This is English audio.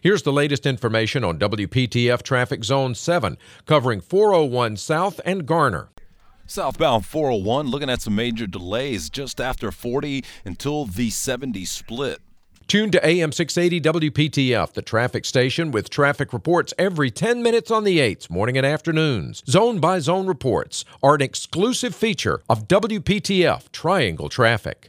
Here's the latest information on WPTF Traffic Zone 7, covering 401 South and Garner. Southbound 401 looking at some major delays just after 40 until the 70 split. Tune to AM 680 WPTF, the traffic station with traffic reports every 10 minutes on the 8s, morning and afternoons. Zone by zone reports are an exclusive feature of WPTF Triangle Traffic.